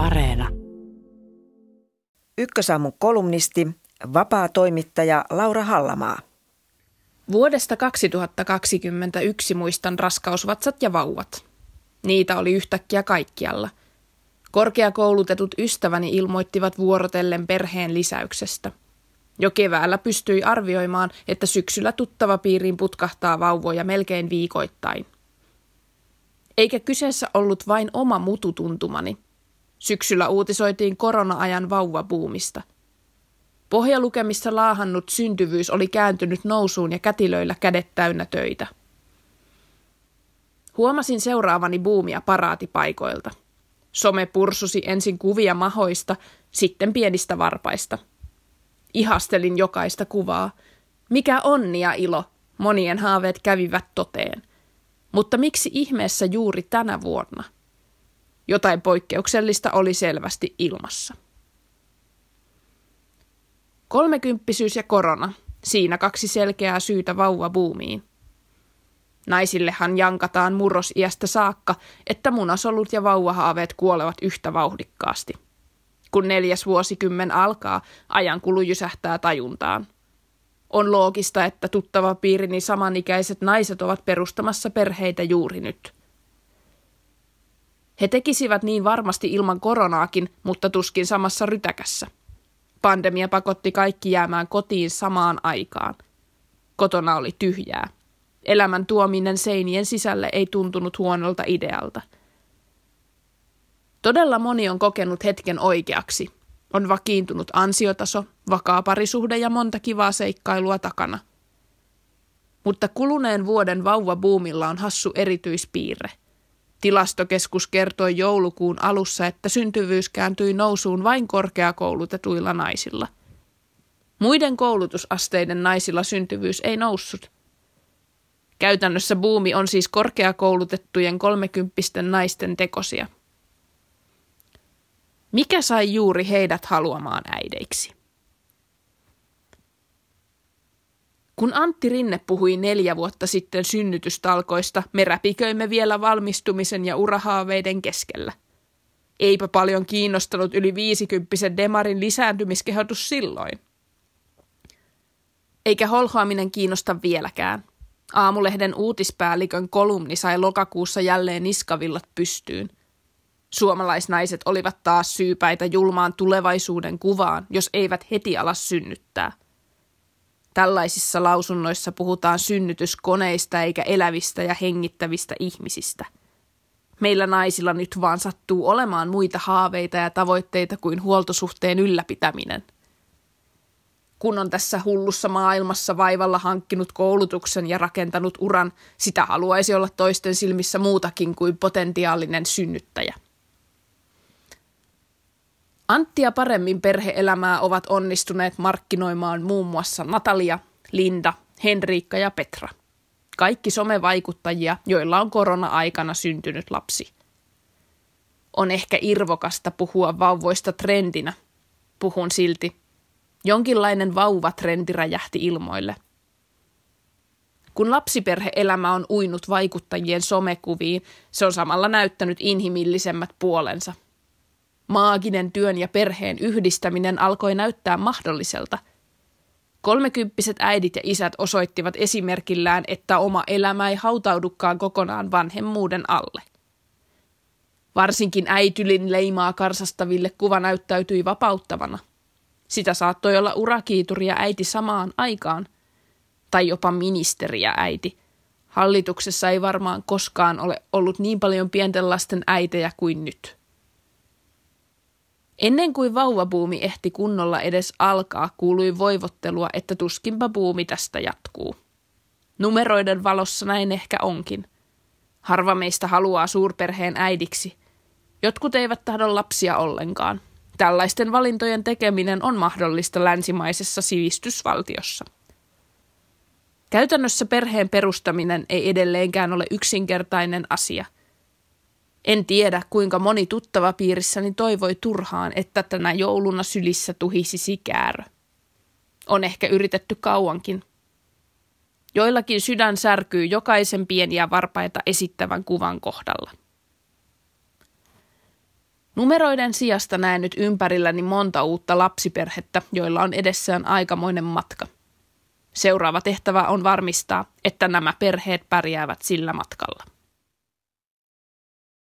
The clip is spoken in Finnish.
Areena. Ykkösaamun kolumnisti, vapaa toimittaja Laura Hallamaa. Vuodesta 2021 muistan raskausvatsat ja vauvat. Niitä oli yhtäkkiä kaikkialla. Korkeakoulutetut ystäväni ilmoittivat vuorotellen perheen lisäyksestä. Jo keväällä pystyi arvioimaan, että syksyllä tuttava piiriin putkahtaa vauvoja melkein viikoittain. Eikä kyseessä ollut vain oma mututuntumani. Syksyllä uutisoitiin korona-ajan vauvabuumista. Pohjalukemissa laahannut syntyvyys oli kääntynyt nousuun ja kätilöillä kädet täynnä töitä. Huomasin seuraavani buumia paraatipaikoilta. Some pursusi ensin kuvia mahoista, sitten pienistä varpaista. Ihastelin jokaista kuvaa. Mikä onni ja ilo, monien haaveet kävivät toteen. Mutta miksi ihmeessä juuri tänä vuonna? Jotain poikkeuksellista oli selvästi ilmassa. Kolmekymppisyys ja korona, siinä kaksi selkeää syytä vauvabuumiin. Naisillehan jankataan murrosiästä saakka, että munasolut ja vauvahaaveet kuolevat yhtä vauhdikkaasti. Kun neljäs vuosikymmen alkaa, ajankulu jysähtää tajuntaan. On loogista, että tuttava piirini samanikäiset naiset ovat perustamassa perheitä juuri nyt. He tekisivät niin varmasti ilman koronaakin, mutta tuskin samassa rytäkässä. Pandemia pakotti kaikki jäämään kotiin samaan aikaan. Kotona oli tyhjää. Elämän tuominen seinien sisälle ei tuntunut huonolta idealta. Todella moni on kokenut hetken oikeaksi. On vakiintunut ansiotaso, vakaa parisuhde ja monta kivaa seikkailua takana. Mutta kuluneen vuoden vauvabuumilla on hassu erityispiirre. Tilastokeskus kertoi joulukuun alussa, että syntyvyys kääntyi nousuun vain korkeakoulutetuilla naisilla. Muiden koulutusasteiden naisilla syntyvyys ei noussut – Käytännössä buumi on siis korkeakoulutettujen kolmekymppisten naisten tekosia. Mikä sai juuri heidät haluamaan äideiksi? Kun Antti Rinne puhui neljä vuotta sitten synnytystalkoista, me räpiköimme vielä valmistumisen ja urahaaveiden keskellä. Eipä paljon kiinnostanut yli viisikymppisen demarin lisääntymiskehotus silloin. Eikä holhoaminen kiinnosta vieläkään. Aamulehden uutispäällikön kolumni sai lokakuussa jälleen niskavillat pystyyn. Suomalaisnaiset olivat taas syypäitä julmaan tulevaisuuden kuvaan, jos eivät heti ala synnyttää. Tällaisissa lausunnoissa puhutaan synnytyskoneista eikä elävistä ja hengittävistä ihmisistä. Meillä naisilla nyt vaan sattuu olemaan muita haaveita ja tavoitteita kuin huoltosuhteen ylläpitäminen – kun on tässä hullussa maailmassa vaivalla hankkinut koulutuksen ja rakentanut uran, sitä haluaisi olla toisten silmissä muutakin kuin potentiaalinen synnyttäjä. Anttia paremmin perheelämää ovat onnistuneet markkinoimaan muun muassa Natalia, Linda, Henriikka ja Petra. Kaikki somevaikuttajia, joilla on korona-aikana syntynyt lapsi. On ehkä irvokasta puhua vauvoista trendinä. Puhun silti, Jonkinlainen vauvatrendi räjähti ilmoille. Kun lapsiperheelämä on uinut vaikuttajien somekuviin, se on samalla näyttänyt inhimillisemmät puolensa. Maaginen työn ja perheen yhdistäminen alkoi näyttää mahdolliselta. Kolmekymppiset äidit ja isät osoittivat esimerkillään, että oma elämä ei hautaudukaan kokonaan vanhemmuuden alle. Varsinkin äitylin leimaa karsastaville kuva näyttäytyi vapauttavana – sitä saattoi olla urakiituri ja äiti samaan aikaan. Tai jopa ministeri ja äiti. Hallituksessa ei varmaan koskaan ole ollut niin paljon pienten lasten äitejä kuin nyt. Ennen kuin vauvabuumi ehti kunnolla edes alkaa, kuului voivottelua, että tuskinpa buumi tästä jatkuu. Numeroiden valossa näin ehkä onkin. Harva meistä haluaa suurperheen äidiksi. Jotkut eivät tahdo lapsia ollenkaan. Tällaisten valintojen tekeminen on mahdollista länsimaisessa sivistysvaltiossa. Käytännössä perheen perustaminen ei edelleenkään ole yksinkertainen asia. En tiedä, kuinka moni tuttava piirissäni toivoi turhaan, että tänä jouluna sylissä tuhisi sikäärö. On ehkä yritetty kauankin. Joillakin sydän särkyy jokaisen pieniä varpaita esittävän kuvan kohdalla. Numeroiden sijasta näen nyt ympärilläni monta uutta lapsiperhettä, joilla on edessään aikamoinen matka. Seuraava tehtävä on varmistaa, että nämä perheet pärjäävät sillä matkalla.